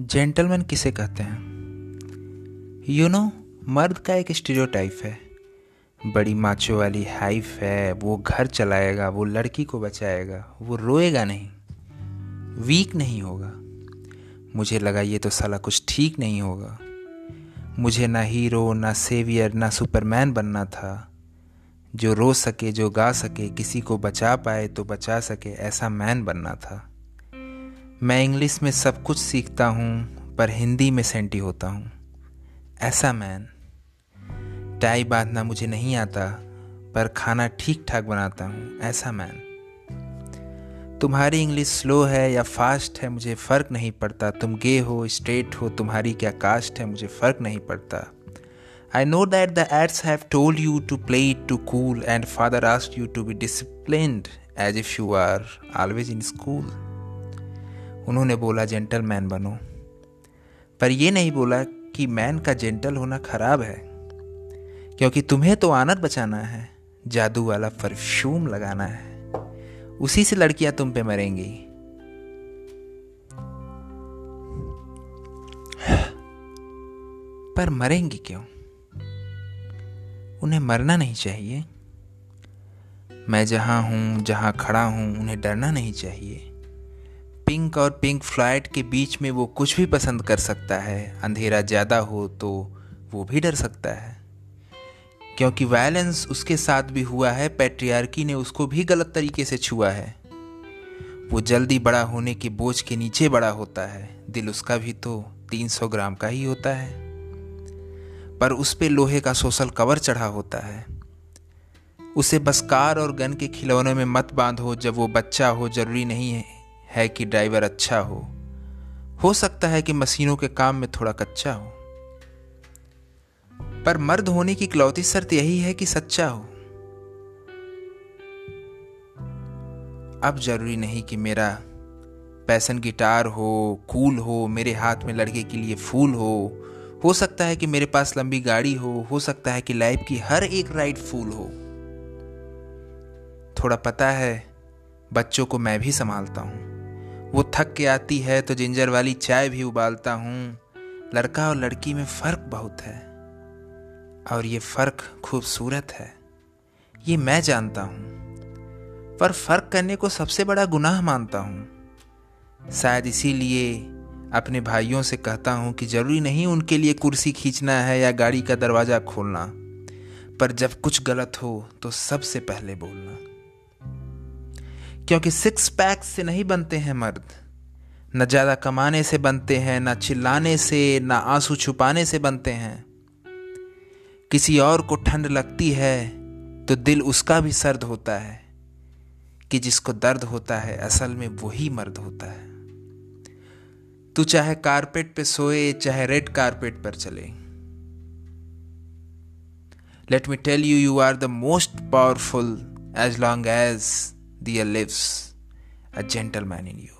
Gentleman किसे कहते हैं? यू नो मर्द का एक स्टीरियोटाइप है। बड़ी माचो वाली हाइफ है, वो घर चलाएगा, वो लड़की को बचाएगा, वो रोएगा नहीं। वीक नहीं होगा। मुझे लगा ये तो साला कुछ ठीक नहीं होगा। मुझे ना हीरो ना सेवियर ना सुपरमैन बनना था। जो रो सके, जो गा सके, किसी को बचा पाए तो बचा सके, ऐसा मैन बनना था। मैं इंग्लिश में सब कुछ सीखता हूँ पर हिंदी में सेंटी होता हूँ। ऐसा मैन। टाई बांधना मुझे नहीं आता पर खाना ठीक ठाक बनाता हूँ। ऐसा मैन। तुम्हारी इंग्लिश स्लो है या फास्ट है मुझे फ़र्क नहीं पड़ता। तुम गे हो स्ट्रेट हो तुम्हारी क्या कास्ट है मुझे फ़र्क नहीं पड़ता। I know that the ads have told you to play it too cool, and father asked you to be disciplined as if you are always in school. उन्होंने बोला, जेंटलमैन बनो। पर यह नहीं बोला कि मैन का जेंटल होना खराब है, क्योंकि तुम्हें तो आनंद बचाना है, जादू वाला परफ्यूम लगाना है। उसी से लड़कियाँ तुम पे मरेंगी। पर मरेंगी क्यों? उन्हें मरना नहीं चाहिए। मैं जहाँ हूँ, जहाँ खड़ा हूँ, उन्हें डरना नहीं चाहिए। पिंक और पिंक फ़्लाइट के बीच में वो कुछ भी पसंद कर सकता है। अंधेरा ज़्यादा हो तो वो भी डर सकता है। क्योंकि वायलेंस उसके साथ भी हुआ है पैट्रियार्की ने उसको भी गलत तरीके से छुआ है। वो जल्दी बड़ा होने के बोझ के नीचे बड़ा होता है। दिल उसका भी तो 300 ग्राम का ही होता है। पर उस पर लोहे का सोशल कवर चढ़ा होता है। उसे बस कार और गन के खिलौने में मत बांधो जब वो बच्चा हो ज़रूरी नहीं है, है कि ड्राइवर अच्छा हो। हो सकता है कि मशीनों के काम में थोड़ा कच्चा हो। पर मर्द होने की इकलौती शर्त यही है कि सच्चा हो। अब ज़रूरी नहीं कि मेरा पैसन गिटार हो, कूल हो, मेरे हाथ में लड़के के लिए फूल हो। हो सकता है कि मेरे पास लंबी गाड़ी हो हो सकता है कि लाइफ की हर एक राइड फूल हो। थोड़ा पता है, बच्चों को मैं भी संभालता हूँ। वो थक के आती है तो जिंजर वाली चाय भी उबालता हूँ। लड़का और लड़की में फ़र्क बहुत है। और ये फ़र्क खूबसूरत है। ये मैं जानता हूँ। पर फ़र्क करने को सबसे बड़ा गुनाह मानता हूँ। शायद इसीलिए अपने भाइयों से कहता हूँ कि ज़रूरी नहीं उनके लिए कुर्सी खींचना है या गाड़ी का दरवाज़ा खोलना। पर जब कुछ गलत हो तो सबसे पहले बोलना। क्योंकि सिक्स पैक से नहीं बनते हैं मर्द। न ज़्यादा कमाने से बनते हैं, न चिल्लाने से, न आँसू छुपाने से बनते हैं। किसी और को ठंड लगती है तो दिल उसका भी सर्द होता है, कि जिसको दर्द होता है, असल में वही मर्द होता है। तू चाहे कारपेट पे सोए, चाहे रेड कारपेट पर चले। Let me tell you you are the most powerful as long as there lives a gentleman in you.